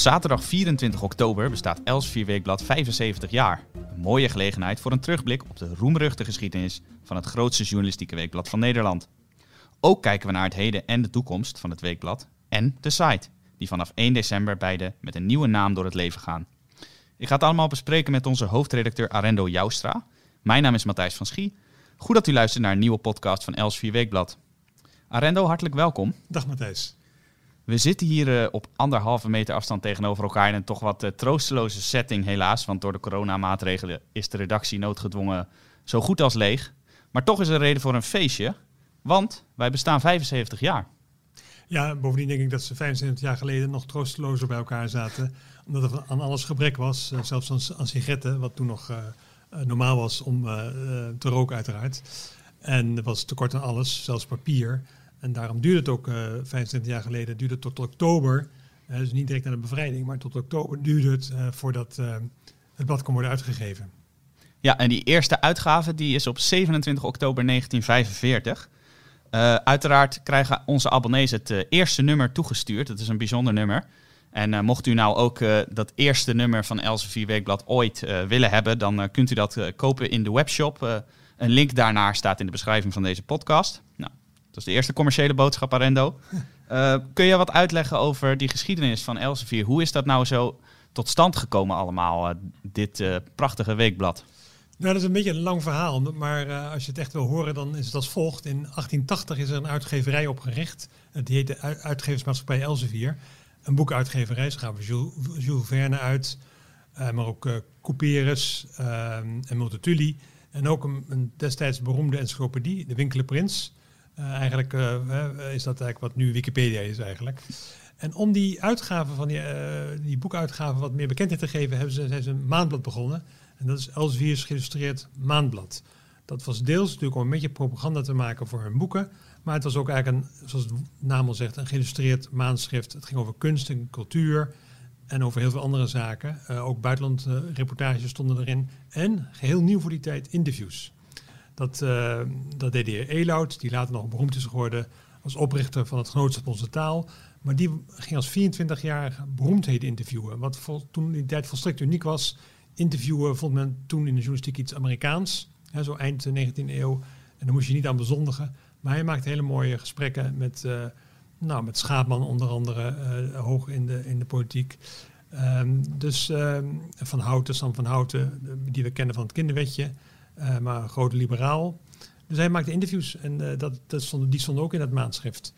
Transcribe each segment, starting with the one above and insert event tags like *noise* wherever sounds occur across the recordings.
zaterdag 24 oktober bestaat Elsevier Weekblad 75 jaar. Een mooie gelegenheid voor een terugblik op de roemruchte geschiedenis van het grootste journalistieke weekblad van Nederland. Ook kijken we naar het heden en de toekomst van het weekblad en de site, die vanaf 1 december beide met een nieuwe naam door het leven gaan. Ik ga het allemaal bespreken met onze hoofdredacteur Arendo Joustra. Mijn naam is Matthijs van Schie. Goed dat u luistert naar een nieuwe podcast van Elsevier Weekblad. Arendo, hartelijk welkom. Dag Matthijs. We zitten hier uh, op anderhalve meter afstand tegenover elkaar in een toch wat uh, troosteloze setting helaas. Want door de coronamaatregelen is de redactie noodgedwongen zo goed als leeg. Maar toch is er reden voor een feestje, want wij bestaan 75 jaar. Ja, bovendien denk ik dat ze 75 jaar geleden nog troostelozer bij elkaar zaten. Omdat er aan alles gebrek was, uh, zelfs aan, aan, sigaretten, wat toen nog normaal was om te roken uiteraard. En er was tekort aan alles, zelfs papier. En daarom duurde het ook uh, 25 jaar geleden, duurde het tot oktober. Uh, dus niet direct naar de bevrijding, maar tot oktober duurde het uh, voordat het blad kon worden uitgegeven. Ja, en die eerste uitgave die is op 27 oktober 1945. uiteraard krijgen onze abonnees het eerste nummer toegestuurd. Dat is een bijzonder nummer. En mocht u nou ook dat eerste nummer van Elsevier Weekblad ooit willen hebben, dan kunt u dat kopen in de webshop. een link daarnaar staat in de beschrijving van deze podcast. Nou, dat is de eerste commerciële boodschap, Arendo. Uh, *laughs* kun je wat uitleggen over die geschiedenis van Elsevier? Hoe is dat nou zo tot stand gekomen allemaal, uh, dit uh, prachtige weekblad? Nou, dat is een beetje een lang verhaal, maar als je het echt wil horen, dan is het als volgt. In 1880 is er een uitgeverij opgericht, die heet de Uitgeversmaatschappij Elsevier. Een boekuitgeverij, ze gaven Jules, Jules Verne uit, maar ook Couperus en Multatuli. En ook een, een destijds beroemde encyclopedie, de Winkele Prins. Uh, eigenlijk uh, is dat eigenlijk wat nu Wikipedia is eigenlijk. En om die uitgaven van die, uh, die boekuitgaven wat meer bekendheid te geven, hebben ze, een maandblad begonnen. En dat is Elsevier's geïllustreerd maandblad. Dat was deels natuurlijk om een beetje propaganda te maken voor hun boeken. Maar het was ook eigenlijk, een, zoals de naam al zegt, een geïllustreerd maandschrift. Het ging over kunst en cultuur en over heel veel andere zaken. ook buitenlandreportages stonden erin. En, geheel nieuw voor die tijd, interviews. Dat, uh, dat deed de heer die later nog beroemd is geworden als oprichter van het Genootschap Onze Taal. Maar die ging als 24-jarige beroemdheden interviewen. Wat vol, toen die tijd volstrekt uniek was. Interviewen vond men toen in de journalistiek iets Amerikaans. Hè, zo eind 19e eeuw. En daar moest je niet aan bezondigen. Maar hij maakte hele mooie gesprekken met, uh, nou, met Schaapman onder andere, uh, hoog in de, in de politiek. Um, dus um, Van Houten, Sam van Houten, die we kennen van het kinderwetje. Uh, maar een grote liberaal. Dus hij maakte interviews en uh, dat, dat stond, die stonden ook in het maandschrift.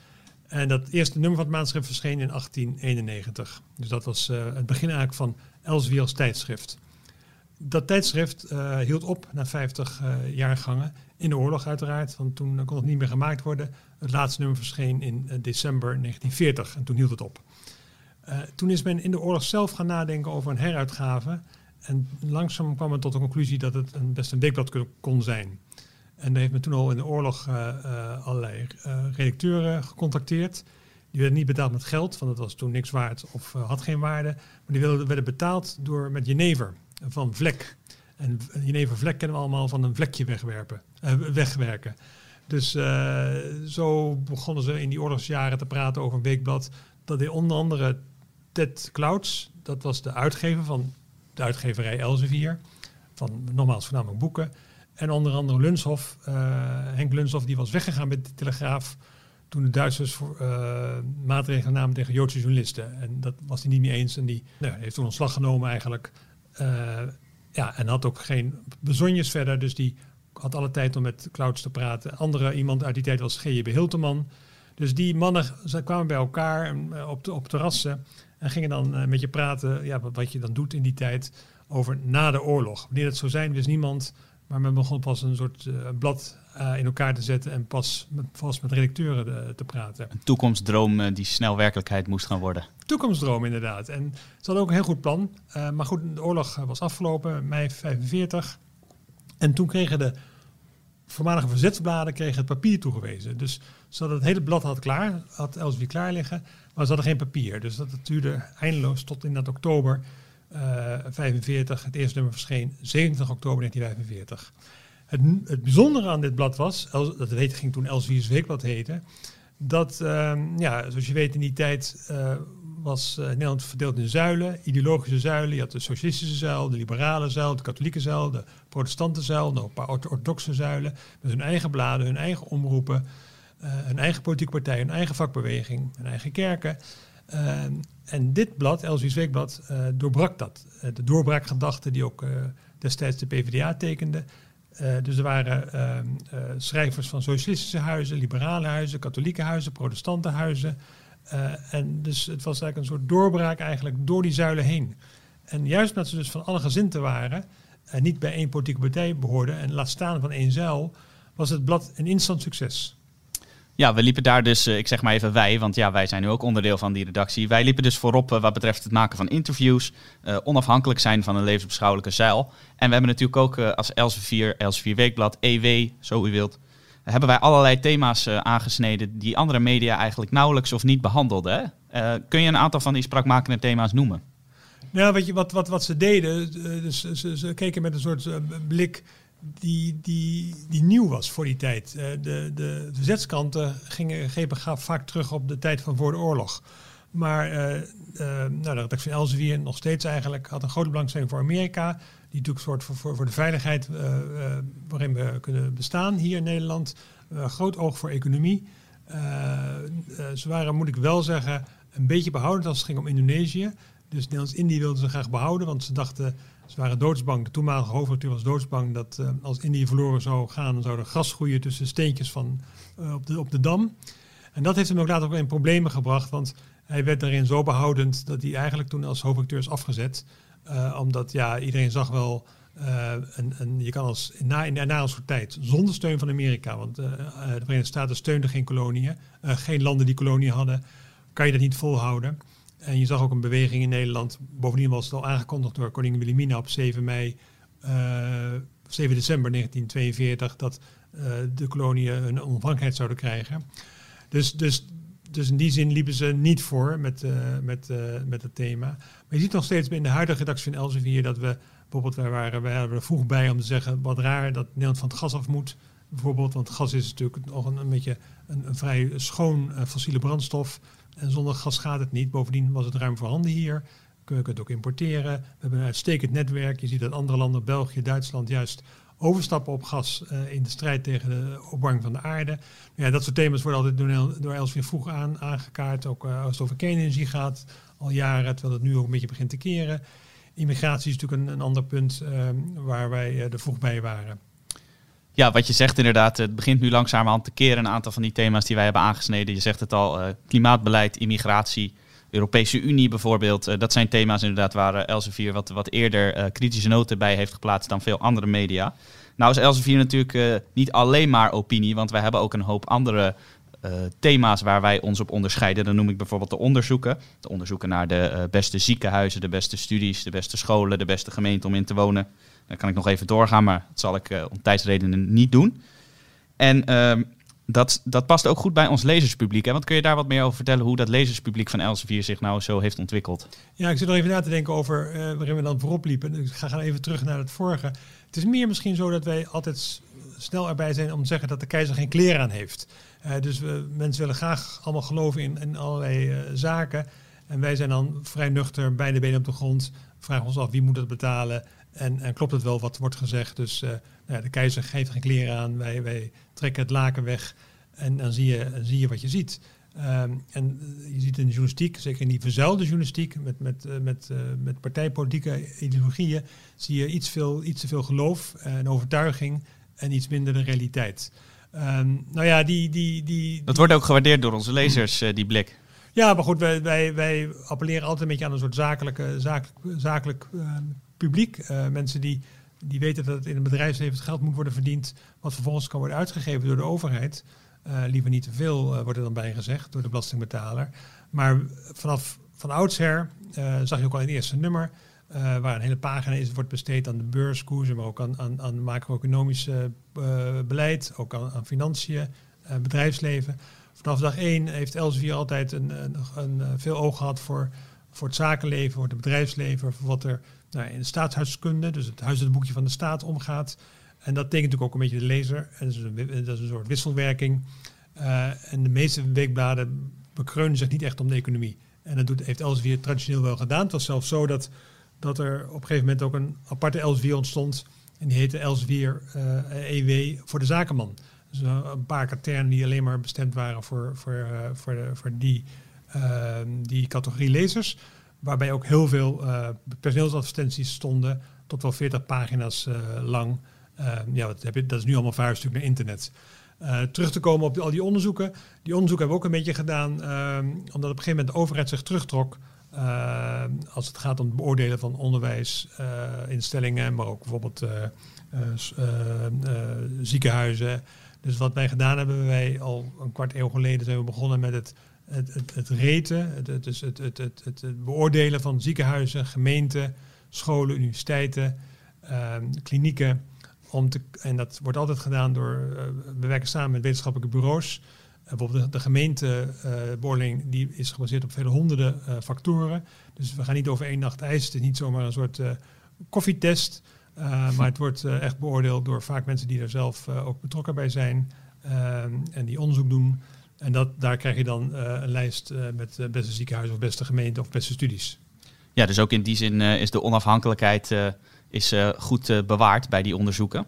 En dat eerste nummer van het maandschrift verscheen in 1891. Dus dat was uh, het begin eigenlijk van als tijdschrift. Dat tijdschrift hield op na 50 jaargangen. In de oorlog uiteraard, want toen kon het niet meer gemaakt worden. Het laatste nummer verscheen in december 1940 en toen hield het op. toen is men in de oorlog zelf gaan nadenken over een heruitgave. En langzaam kwam men tot de conclusie dat het een, best een weekblad kon zijn. En daar heeft men toen al in de oorlog uh, uh, allerlei uh, redacteuren gecontacteerd. Die werden niet betaald met geld, want dat was toen niks waard of had geen waarde. Maar die werden, werden betaald door, met jenever van vlek. En jenever vlek kennen we allemaal van een vlekje wegwerpen, wegwerken. Dus zo begonnen ze in die oorlogsjaren te praten over een weekblad. Dat deed onder andere Ted Clouds, dat was de uitgever van de uitgeverij Elsevier. Van nogmaals voornamelijk boeken. En onder andere Lunshoff, uh, Henk Lunshoff, die was weggegaan met de Telegraaf toen de Duitsers uh, maatregelen namen tegen Joodse journalisten. En dat was hij niet mee eens. En die nou, heeft toen ontslag genomen eigenlijk. Uh, ja, en had ook geen bezonjes verder. Dus die had alle tijd om met Clouds te praten. Andere iemand uit die tijd was G.J.B. Hilteman. Dus die mannen ze kwamen bij elkaar op, de, op terrassen. En gingen dan uh, met je praten, ja, wat, je dan doet in die tijd, over na de oorlog. Wanneer dat zou zijn, wist niemand. Maar men begon pas een soort uh, blad uh, in elkaar te zetten en pas met, vast met redacteuren te praten. Een toekomstdroom die snel werkelijkheid moest gaan worden. Toekomstdroom, inderdaad. En ze hadden ook een heel goed plan. maar goed, de oorlog was afgelopen, mei 45. En toen kregen de voormalige verzetsbladen kregen het papier toegewezen. Dus ze hadden het hele blad had klaar, had Elsevier klaar liggen. Maar ze hadden geen papier. Dus dat duurde eindeloos tot in dat oktober uh, 45. Het eerste nummer verscheen 27 oktober 1945. Het, het bijzondere aan dit blad was, dat heette, ging toen Elsevier's Weekblad heten, dat, uh, ja, zoals je weet in die tijd uh, was Nederland verdeeld in zuilen, ideologische zuilen. Je had de socialistische zuil, de liberale zuil, de katholieke zuil, de protestante zuil, nog een paar orthodoxe zuilen. Met hun eigen bladen, hun eigen omroepen, hun eigen politieke partij, hun eigen vakbeweging, hun eigen kerken. en dit blad, Elsie's Weekblad, doorbrak dat. de doorbraakgedachte die ook destijds de PvdA tekende. Dus er waren uh, schrijvers van socialistische huizen, liberale huizen, katholieke huizen, protestante huizen. en dus het was eigenlijk een soort doorbraak eigenlijk door die zuilen heen. En juist omdat ze dus van alle gezinten waren en niet bij één politieke partij behoorden en laat staan van één zuil, was het blad een instant succes. Ja, we liepen daar dus, eh, ik zeg maar even wij, want ja, wij zijn nu ook onderdeel van die redactie. Wij liepen dus voorop eh, wat betreft het maken van interviews, uh, onafhankelijk zijn van een levensbeschouwelijke zeil. En we hebben natuurlijk ook als Elsevier, Elsevier Weekblad, EW, zo u wilt, hebben wij allerlei thema's aangesneden die andere media eigenlijk nauwelijks of niet behandelden. kun je een aantal van die spraakmakende thema's noemen? Nou, wat, je, wat, wat, wat ze deden, ze, ze keken met een soort blik die, die, die nieuw was voor die tijd. Uh, de, de verzetskanten gingen, grepen vaak terug op de tijd van voor de oorlog. Maar uh, uh, nou, de redactie van Elsevier nog steeds eigenlijk had een grote belangstelling voor Amerika. Die natuurlijk soort voor, voor, de veiligheid waarin we kunnen bestaan hier in Nederland. groot oog voor economie. ze waren, moet ik wel zeggen, een beetje behoudend als het ging om Indonesië. Dus Nederlands-Indië wilden ze graag behouden, want ze dachten ze waren doodsbang, de toenmalige hoofdredacteur was doodsbang dat uh, als Indië verloren zou gaan, dan zou er gras groeien tussen steentjes van, uh, op, de, op de dam. En dat heeft hem ook later ook in problemen gebracht, want hij werd daarin zo behoudend dat hij eigenlijk toen als hoofdredacteur is afgezet. Uh, omdat ja, iedereen zag wel, en, en je kan als na, in, soort tijd, zonder steun van Amerika, want de Verenigde Staten steunden geen koloniën, geen landen die koloniën hadden, kan je dat niet volhouden. En je zag ook een beweging in Nederland. Bovendien was het al aangekondigd door koningin Wilhelmina op 7 mei, uh, eh, 7 december 1942, dat uh, de koloniën een onafhankelijkheid zouden krijgen. Dus, dus, dus in die zin liepen ze niet voor met, uh, met, met het thema. Maar je ziet nog steeds in de huidige redactie van Elsevier dat we, bijvoorbeeld, wij waren, wij waren er vroeg bij om te zeggen, wat raar dat Nederland van het gas af moet. Bijvoorbeeld, want gas is natuurlijk nog een, een beetje een, een vrij schoon fossiele brandstof. En zonder gas gaat het niet. Bovendien was het ruim voorhanden hier. Kunt het ook importeren. We hebben een uitstekend netwerk. Je ziet dat andere landen, België, Duitsland, juist overstappen op gas uh, in de strijd tegen de opwarming van de aarde. Ja, dat soort thema's worden altijd door, Elsvier vroeg aan, aangekaart. Ook uh, als het over kernenergie gaat, al jaren, terwijl het nu ook een beetje begint te keren. Immigratie is natuurlijk een, een ander punt uh, waar wij er vroeg bij waren. Ja, wat je zegt inderdaad, het begint nu langzamerhand te keren. Een aantal van die thema's die wij hebben aangesneden. Je zegt het al, uh, klimaatbeleid, immigratie, Europese Unie bijvoorbeeld. Uh, dat zijn thema's inderdaad waar uh, Elsevier wat, wat eerder kritische noten bij heeft geplaatst dan veel andere media. Nou is Elsevier natuurlijk niet alleen maar opinie, want wij hebben ook een hoop andere thema's waar wij ons op onderscheiden. Dan noem ik bijvoorbeeld de onderzoeken. De onderzoeken naar de beste ziekenhuizen, de beste studies, de beste scholen, de beste gemeente om in te wonen. Dan kan ik nog even doorgaan, maar dat zal ik uh, om tijdsredenen niet doen. En uh, dat, dat past ook goed bij ons lezerspubliek. Hè? Want kun je daar wat meer over vertellen hoe dat lezerspubliek van Elsevier zich nou zo heeft ontwikkeld? Ja, ik zit nog even na te denken over uh, waarin we dan voorop liepen. Dus ik ga gaan even terug naar het vorige. Het is meer misschien zo dat wij altijd snel erbij zijn om te zeggen dat de keizer geen kleren aan heeft. Uh, dus we, mensen willen graag allemaal geloven in, allerlei zaken. En wij zijn dan vrij nuchter, bij de benen op de grond. Vragen ons af wie moet het betalen. En, en, klopt het wel wat wordt gezegd? Dus uh, nou ja, de keizer geeft geen kleren aan, wij, wij trekken het laken weg en dan zie je, zie je wat je ziet. Um, en je ziet in de journalistiek, zeker in die verzuilde journalistiek, met, met, uh, met, uh, met partijpolitieke ideologieën, zie je iets, veel, iets te veel geloof en overtuiging en iets minder de realiteit. Um, nou ja, die, die, die, dat wordt ook gewaardeerd door onze lezers, die blik. Ja, maar goed, wij, wij, wij appelleren altijd een beetje aan een soort zakelijke, zakelijk, zakelijk uh, publiek. Uh, mensen die, die weten dat het in het bedrijfsleven het geld moet worden verdiend, wat vervolgens kan worden uitgegeven door de overheid. Uh, liever niet te veel, uh, wordt er dan bij gezegd, door de belastingbetaler. Maar vanaf van oudsher zag je ook al in het eerste nummer, waar een hele pagina is, wordt besteed aan de beurskoersen, maar ook aan, aan, aan macro-economisch beleid, ook aan, aan financiën, bedrijfsleven. Vanaf dag één heeft Elsevier altijd een, een, een, veel oog gehad voor, voor het zakenleven, voor het bedrijfsleven, voor wat er nou, in de staatshuiskunde, dus het huishoudboekje van de staat, omgaat. En dat tekent natuurlijk ook een beetje de lezer. En dat is een, soort wisselwerking. Uh, en de meeste weekbladen bekreunen zich niet echt om de economie. En dat doet, heeft Elsevier traditioneel wel gedaan. Het was zelfs zo dat, dat er op een gegeven moment ook een aparte Elsevier ontstond. En die heette Elsevier EW e voor de zakenman. Dus een paar katernen die alleen maar bestemd waren voor, voor, voor, de, voor die, die categorie lezers. Waarbij ook heel veel personeelsadvertenties stonden, tot wel 40 pagina's lang. ja, dat, heb je, dat is nu allemaal vuurstuk naar internet. Uh, terug te komen op al die onderzoeken. Die onderzoeken hebben we ook een beetje gedaan, uh, omdat op een gegeven moment de overheid zich terugtrok. Als het gaat om het beoordelen van onderwijsinstellingen, maar ook bijvoorbeeld ziekenhuizen. Dus wat wij gedaan hebben, wij al een kwart eeuw geleden zijn we begonnen met het, het, het, het reten, het, het, het, het, het, het, beoordelen van ziekenhuizen, gemeenten, scholen, universiteiten, ehm, klinieken. Om te, en dat wordt altijd gedaan door, uh, we werken samen met wetenschappelijke bureaus. Uh, bijvoorbeeld de, de gemeentebeoordeling uh, die is gebaseerd op vele honderden factoren. Dus we gaan niet over één nacht ijs. Het is niet zomaar een soort koffietest. maar het wordt echt beoordeeld door vaak mensen die er zelf ook betrokken bij zijn. en die onderzoek doen. En dat, daar krijg je dan een lijst met beste ziekenhuizen of beste gemeente of beste studies. Ja, dus ook in die zin is de onafhankelijkheid is goed bewaard bij die onderzoeken.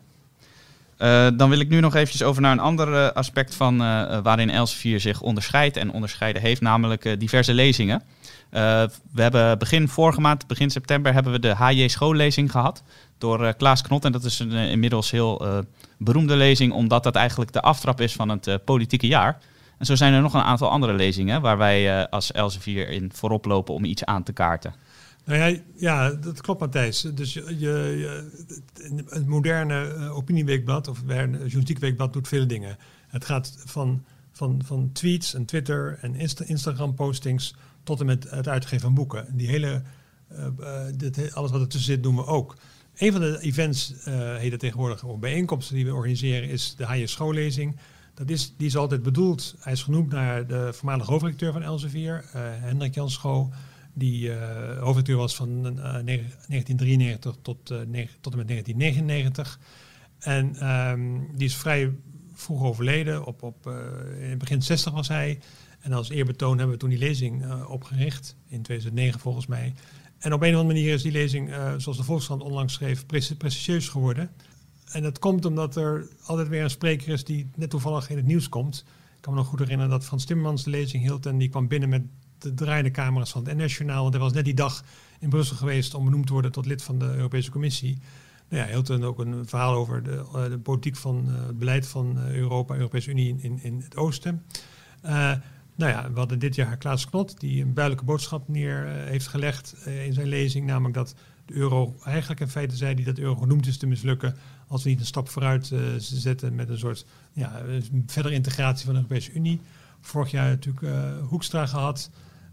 Dan wil ik nu nog eventjes over naar een ander aspect van waarin Elsevier zich onderscheidt en onderscheiden heeft, namelijk diverse lezingen. we hebben begin vorige maand, begin september, hebben we de HJ schoollezing gehad door Klaas Knot. En dat is een inmiddels heel beroemde lezing, omdat dat eigenlijk de aftrap is van het politieke jaar. En zo zijn er nog een aantal andere lezingen waar wij als Elsevier in voorop lopen om iets aan te kaarten. Nou ja, ja, dat klopt Matthijs. Dus je, je, het moderne uh, opinieweekblad of het journalistiek weekblad doet veel dingen. Het gaat van, van, van tweets en Twitter en Insta Instagram postings tot en met het uitgeven van boeken. Die hele, dit, alles wat ertussen zit doen we ook. Een van de events, uh, heet het tegenwoordig, bijeenkomsten die we organiseren, is de HJ schoollezing. Dat is, die is altijd bedoeld, hij is genoemd naar de voormalige hoofdredacteur van Elsevier, Hendrik Jan Schoo die uh, hoofdredacteur was van uh, 1993 tot, uh, tot en met 1999. En um, die is vrij vroeg overleden. Op, op, in het begin 60 was hij. En als eerbetoon hebben we toen die lezing opgericht. In 2009 volgens mij. En op een of andere manier is die lezing, zoals de Volkskrant onlangs schreef, prestigieus geworden. En dat komt omdat er altijd weer een spreker is die net toevallig in het nieuws komt. Ik kan me nog goed herinneren dat Frans Timmermans de lezing hield en die kwam binnen met de draaiende camera's van het NS-journaal. Want hij was net die dag in Brussel geweest om benoemd te worden tot lid van de Europese Commissie. Nou ja, Hilton ook een verhaal over de, uh, de politiek van uh, het beleid van uh, Europa, Europese Unie in, in, in het oosten. nou ja, we hadden dit jaar Klaas Knot, die een duidelijke boodschap neer heeft gelegd in zijn lezing. Namelijk dat de euro eigenlijk in feite zei die dat euro genoemd is te mislukken als we niet een stap vooruit zetten met een soort ja, verdere integratie van de Europese Unie. Vorig jaar natuurlijk Hoekstra gehad.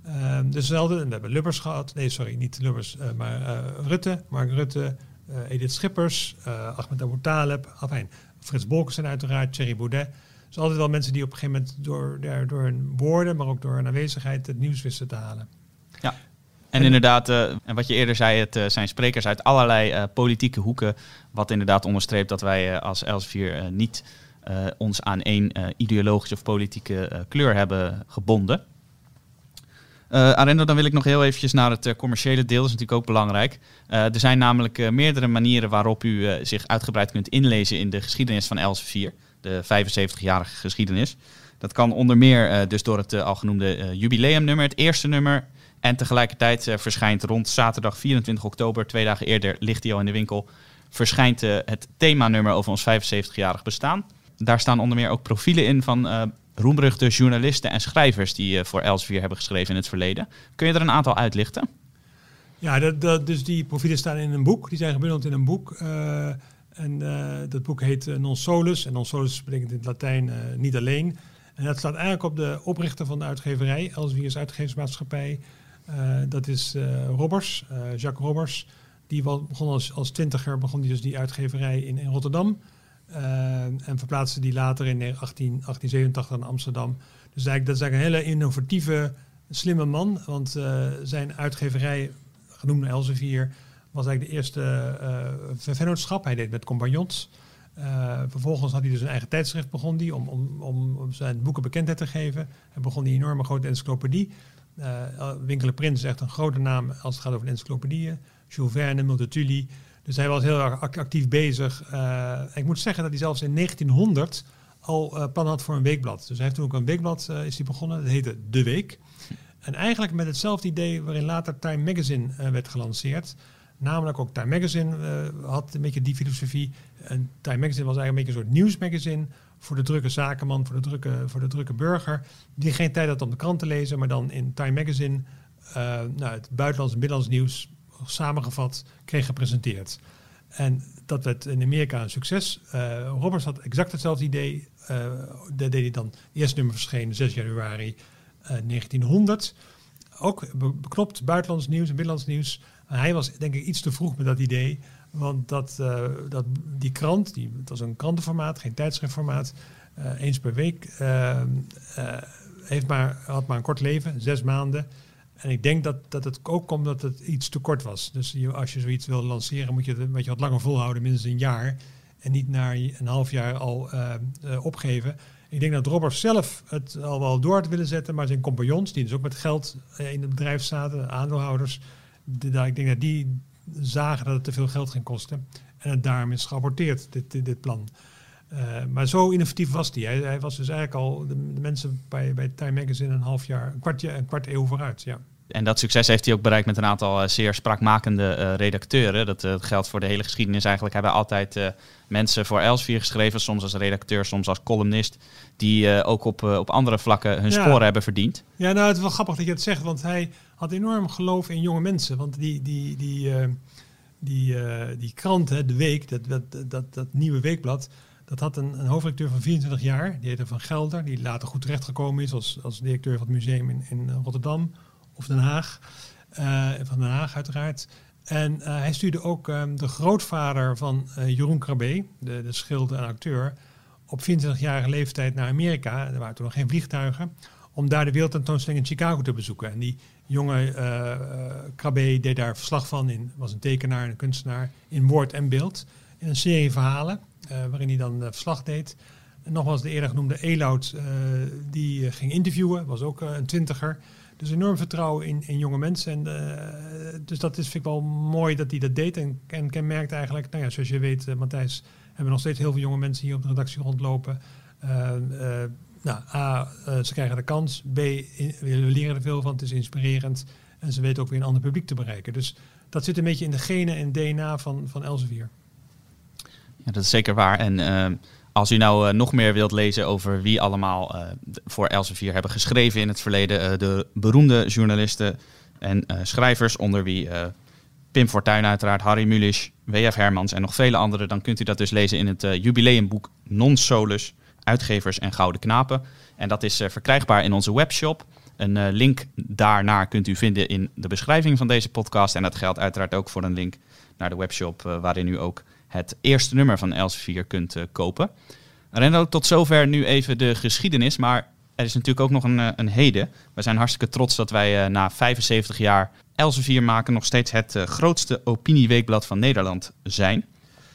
Um, dezelfde, en we hebben Lubbers gehad. Nee, sorry, niet Lubbers, uh, maar uh, Rutte, Mark Rutte, uh, Edith Schippers, Ahmed Abu Taleb, afijn, Frits Bolkestein uiteraard, Thierry Baudet. Dus altijd wel mensen die op een gegeven moment door, door hun woorden, maar ook door hun aanwezigheid het nieuws wisten te halen. En, inderdaad, en wat je eerder zei, het zijn sprekers uit allerlei politieke hoeken. Wat inderdaad onderstreept dat wij als Elsevier niet ons aan één ideologische of politieke kleur hebben gebonden. Uh, Arendo, dan wil ik nog heel eventjes naar het uh, commerciële deel. Dat is natuurlijk ook belangrijk. Uh, er zijn namelijk meerdere manieren waarop u zich uitgebreid kunt inlezen in de geschiedenis van Elsevier. De 75-jarige geschiedenis. Dat kan onder meer dus door het al genoemde jubileumnummer, het eerste nummer. En tegelijkertijd verschijnt rond zaterdag 24 oktober, twee dagen eerder ligt hij al in de winkel, verschijnt het themanummer over ons 75-jarig bestaan. Daar staan onder meer ook profielen in van roemruchte journalisten en schrijvers die uh, voor Elsevier hebben geschreven in het verleden. Kun je er een aantal uitlichten? Ja, dat, dat, dus die profielen staan in een boek. Die zijn gebundeld in een boek. Uh, en uh, dat boek heet Non Solus. En Non Solus betekent in het Latijn niet alleen. En dat staat eigenlijk op de oprichter van de uitgeverij, Elsevier's uitgeversmaatschappij. Dat is Robbers, Jacques Robbers. Die begon als, als twintiger, begon hij dus die uitgeverij in, in Rotterdam. En verplaatste die later in 18, 1887 naar Amsterdam. Dus eigenlijk, dat is eigenlijk een hele innovatieve, slimme man. Want zijn uitgeverij, genoemd Elsevier, was eigenlijk de eerste uh, vennootschap. Hij deed met compagnons. vervolgens had hij dus een eigen tijdschrift begon die om, om, om zijn boeken bekendheid te geven. Hij begon die enorme grote encyclopedie. Uh, Prins is echt een grote naam als het gaat over encyclopedieën. Jules Verne. Dus hij was heel erg actief bezig. Uh, ik moet zeggen dat hij zelfs in 1900 al uh, plan had voor een weekblad. Dus hij heeft toen ook een weekblad is hij begonnen. Dat heette De Week. En eigenlijk met hetzelfde idee waarin later Time Magazine werd gelanceerd. Namelijk ook Time Magazine had een beetje die filosofie. En Time Magazine was eigenlijk een beetje een soort nieuwsmagazine voor de drukke zakenman, voor de drukke, voor de drukke burger. Die geen tijd had om de krant te lezen, maar dan in Time Magazine uh, nou, het buitenlands en binnenlands nieuws samengevat kreeg gepresenteerd. En dat werd in Amerika een succes. Uh, Roberts had exact hetzelfde idee. Uh, dat deed hij dan. Eerste nummer verscheen 6 januari 1900. Ook beknopt buitenlands nieuws en binnenlands nieuws. hij was denk ik iets te vroeg met dat idee. Want dat, uh, dat, die krant, die, was een krantenformaat, geen tijdschriftformaat, uh, eens per week, uh, heeft maar, had maar een kort leven, zes maanden. En ik denk dat, dat het ook komt dat het iets te kort was. Dus je, als je zoiets wil lanceren, moet je het een beetje wat langer volhouden, minstens een jaar. En niet na een half jaar al opgeven. Ik denk dat Robert zelf het al wel door had willen zetten, maar zijn compagnons, die dus ook met geld in het bedrijf zaten, aandeelhouders, ik denk dat die zagen dat het te veel geld ging kosten. En het daarom is geaborteerd, dit, dit, plan. Uh, maar zo innovatief was hij. hij. was dus eigenlijk al de, de, mensen bij, bij Time Magazine een half jaar, een kwart, een kwart eeuw vooruit. Ja. En dat succes heeft hij ook bereikt met een aantal uh, zeer spraakmakende uh, redacteuren. Dat geldt voor de hele geschiedenis eigenlijk. Hebben altijd mensen voor Elsevier geschreven, soms als redacteur, soms als columnist, die ook op, op andere vlakken hun sporen hebben verdiend. Ja, nou het is wel grappig dat je het zegt, want hij had enorm geloof in jonge mensen. Want die, die, die, uh, die, uh, die krant, hè, De Week, dat, dat, dat, dat nieuwe weekblad, dat had een, een hoofdredacteur van 24 jaar. Die heette Van Gelder, die later goed terechtgekomen is als, als directeur van het museum in, in Rotterdam Den Haag. Uh, van Den Haag uiteraard. En hij stuurde ook ehm, de grootvader van Jeroen Krabbe, de, de schilder en acteur, op 24-jarige leeftijd naar Amerika. Er waren toen nog geen vliegtuigen om daar de wereldtentoonstelling in Chicago te bezoeken. En die jonge uh, deed daar verslag van. In, was een tekenaar en een kunstenaar in woord en beeld. In een serie verhalen waarin hij dan verslag deed. En nogmaals de eerder genoemde Eloud, die ging interviewen. Was ook een twintiger. Dus enorm vertrouwen in, in jonge mensen. En, dus dat is, vind ik wel mooi dat hij dat deed. En, en kenmerkt eigenlijk, nou ja, zoals je weet, Matthijs, hebben nog steeds heel veel jonge mensen hier op de redactie rondlopen nou, A, ze krijgen de kans. B, we leren er veel van. Het is inspirerend. En ze weten ook weer een ander publiek te bereiken. Dus dat zit een beetje in de genen en DNA van, van Elsevier. Ja, dat is zeker waar. En als u nou uh, nog meer wilt lezen over wie allemaal voor Elsevier hebben geschreven in het verleden. de beroemde journalisten en schrijvers, onder wie Pim Fortuyn uiteraard, Harry Mulisch, W.F. Hermans en nog vele anderen. Dan kunt u dat dus lezen in het jubileumboek Non Solus uitgevers en gouden knapen. En dat is eh, verkrijgbaar in onze webshop. Een uh, link daarnaar kunt u vinden in de beschrijving van deze podcast. En dat geldt uiteraard ook voor een link naar de webshop, uh, waarin u ook het eerste nummer van Elsevier kunt kopen. Rendo, tot zover nu even de geschiedenis. Maar er is natuurlijk ook nog een, een heden. We zijn hartstikke trots dat wij na 75 jaar Elsevier maken nog steeds het grootste opinieweekblad van Nederland zijn.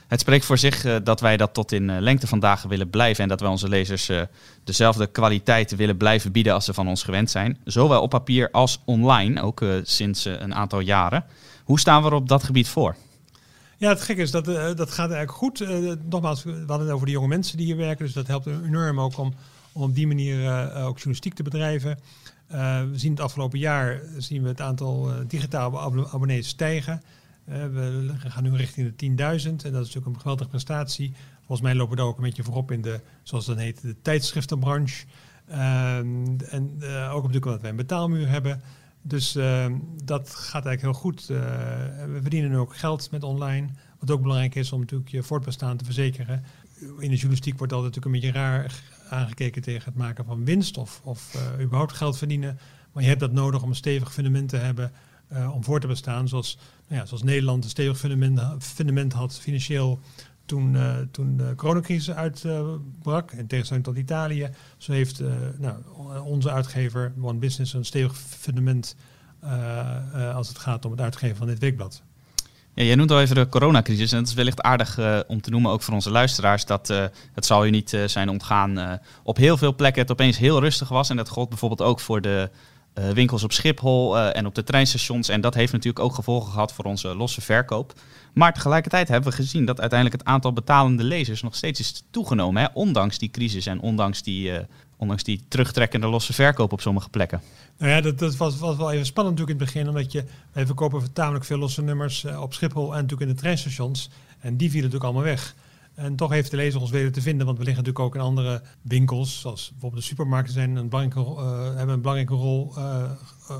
Het spreekt voor zich uh, dat wij dat tot in uh, lengte van dagen willen blijven en dat wij onze lezers uh, dezelfde kwaliteit willen blijven bieden als ze van ons gewend zijn. Zowel op papier als online, ook sinds een aantal jaren. Hoe staan we er op dat gebied voor? Ja, het gekke is, dat, dat gaat eigenlijk goed. nogmaals, we hadden het over de jonge mensen die hier werken, dus dat helpt enorm ook om, om op die manier ook journalistiek te bedrijven. we zien het afgelopen jaar zien we het aantal digitale abonnees stijgen. we gaan nu richting de 10.000 en dat is natuurlijk een geweldige prestatie. Volgens mij lopen we daar ook een beetje voorop in de, zoals dat heet, de tijdschriftenbranche. Ehm, en ook natuurlijk omdat wij een betaalmuur hebben. Dus uh, dat gaat eigenlijk heel goed. Uh, we verdienen ook geld met online. Wat ook belangrijk is om natuurlijk je voortbestaan te verzekeren. In de journalistiek wordt altijd natuurlijk een beetje raar aangekeken tegen het maken van winst of, of uh, überhaupt geld verdienen. Maar je hebt dat nodig om een stevig fundament te hebben uh, om voor te bestaan. Zoals, nou ja, zoals Nederland een stevig fundament had financieel toen, uh, toen de coronacrisis uitbrak. in tegenstelling tot Italië. Zo heeft uh, nou, onze uitgever One Business een stevig fundament als het gaat om het uitgeven van dit weekblad. Ja, jij noemt al even de coronacrisis. En het is wellicht aardig om te noemen, ook voor onze luisteraars, dat het zal u niet zijn ontgaan. op heel veel plekken het opeens heel rustig was. En dat gold bijvoorbeeld ook voor de winkels op Schiphol en op de treinstations. En dat heeft natuurlijk ook gevolgen gehad voor onze losse verkoop. Maar tegelijkertijd hebben we gezien dat uiteindelijk het aantal betalende lezers nog steeds is toegenomen. Hè? Ondanks die crisis en ondanks die, ondanks die terugtrekkende losse verkoop op sommige plekken. Nou ja, dat, dat was, was wel even spannend natuurlijk in het begin. Omdat je, wij verkopen tamelijk veel losse nummers op Schiphol en natuurlijk in de treinstations. En die vielen natuurlijk allemaal weg. En toch heeft de lezer ons weten te vinden, want we liggen natuurlijk ook in andere winkels, zoals bijvoorbeeld de supermarkten zijn een belangrijke, uh, hebben een belangrijke rol uh,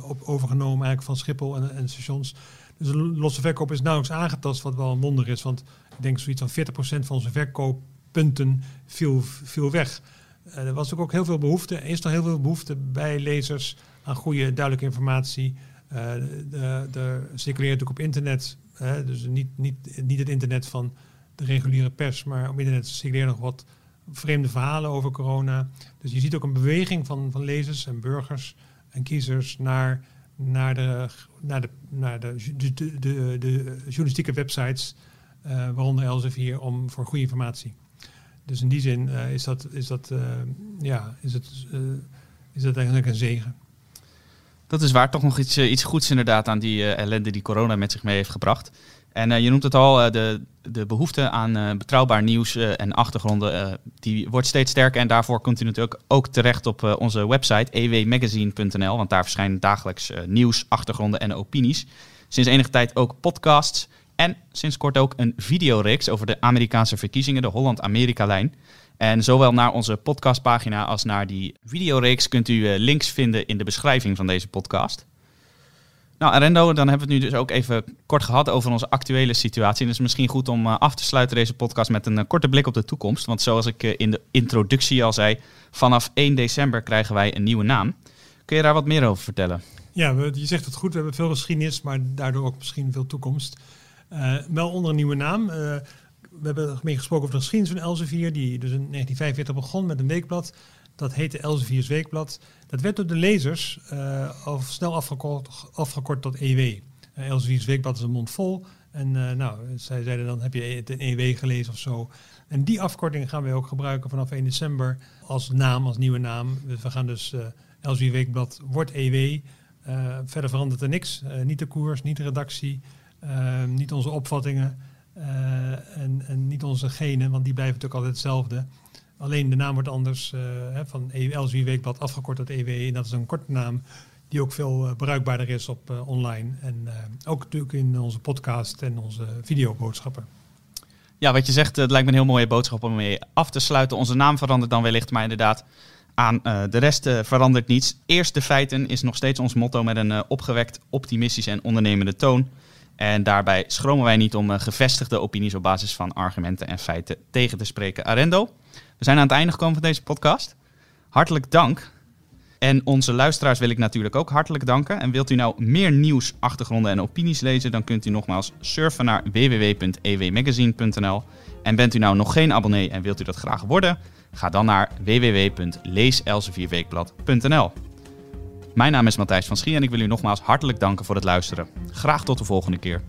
op, overgenomen eigenlijk van Schiphol en, en, stations. Dus de losse verkoop is nauwelijks aangetast, wat wel een wonder is. Want ik denk zoiets van 40% van onze verkooppunten viel, viel weg. er was ook heel veel behoefte, er is nog heel veel behoefte bij lezers aan goede, duidelijke informatie. Er circuleert ook op internet, dus niet, niet, niet het internet van de reguliere pers, maar op internet circuleren nog wat vreemde verhalen over corona. Dus je ziet ook een beweging van, van lezers en burgers en kiezers naar, naar, de, naar, de, naar de, de, de, journalistieke websites, uh, waaronder Elsevier, om voor goede informatie. Dus in die zin uh, is dat, is dat, uh, ja, is het, is dat eigenlijk een zegen. Dat is waar, toch nog iets, eh, iets goeds inderdaad aan die ellende die corona met zich mee heeft gebracht. En uh, je noemt het al, de, de behoefte aan betrouwbaar nieuws en achtergronden, die wordt steeds sterker. En daarvoor kunt u natuurlijk ook terecht op onze website ewmagazine.nl, want daar verschijnen dagelijks nieuws, achtergronden en opinies. Sinds enige tijd ook podcasts en sinds kort ook een videoreeks over de Amerikaanse verkiezingen, de Holland-Amerika-lijn. En zowel naar onze podcastpagina als naar die videoreeks kunt u eh, links vinden in de beschrijving van deze podcast. Nou, Arendo, dan hebben we het nu dus ook even kort gehad over onze actuele situatie. En het is misschien goed om eh, af te sluiten deze podcast met een eh, korte blik op de toekomst. Want zoals ik in de introductie al zei, vanaf 1 december krijgen wij een nieuwe naam. Kun je daar wat meer over vertellen? Ja, je zegt het goed. We hebben veel geschiedenis, maar daardoor ook misschien veel toekomst. wel onder een nieuwe naam we hebben mee gesproken over de geschiedenis van Elsevier, die dus in 1945 begon met een weekblad. Dat heette Elseviers Weekblad. Dat werd door de lezers uh, al snel afgekort, afgekort tot EW. Uh, Elseviers Weekblad is een mond vol. En uh, nou, zij zeiden dan heb je het in EW gelezen of zo. En die afkorting gaan we ook gebruiken vanaf 1 december als naam, als nieuwe naam. We gaan dus uh, Weekblad wordt EW. verder verandert er niks. niet de koers, niet de redactie, niet onze opvattingen. Eh, en, en, niet onze genen, want die blijven natuurlijk altijd hetzelfde. Alleen de naam wordt anders uh, van LSW Weekblad afgekort tot EW. En dat is een korte naam die ook veel uh, bruikbaarder is op online. En ook natuurlijk in onze podcast en onze videoboodschappen. Ja, wat je zegt, het lijkt me een heel mooie boodschap om mee af te sluiten. Onze naam verandert dan wellicht, maar inderdaad, aan de rest verandert niets. Eerst de feiten is nog steeds ons motto met een opgewekt, optimistisch en ondernemende toon. En daarbij schromen wij niet om eh, gevestigde opinies op basis van argumenten en feiten tegen te spreken. Arendo, we zijn aan het einde gekomen van deze podcast. Hartelijk dank. En onze luisteraars wil ik natuurlijk ook hartelijk danken. En wilt u nou meer nieuws, achtergronden en opinies lezen, dan kunt u nogmaals surfen naar www.ewmagazine.nl. En bent u nou nog geen abonnee en wilt u dat graag worden, ga dan naar www.leeselsevierweekblad.nl. Mijn naam is Matthijs van Schie en ik wil u nogmaals hartelijk danken voor het luisteren. Graag tot de volgende keer.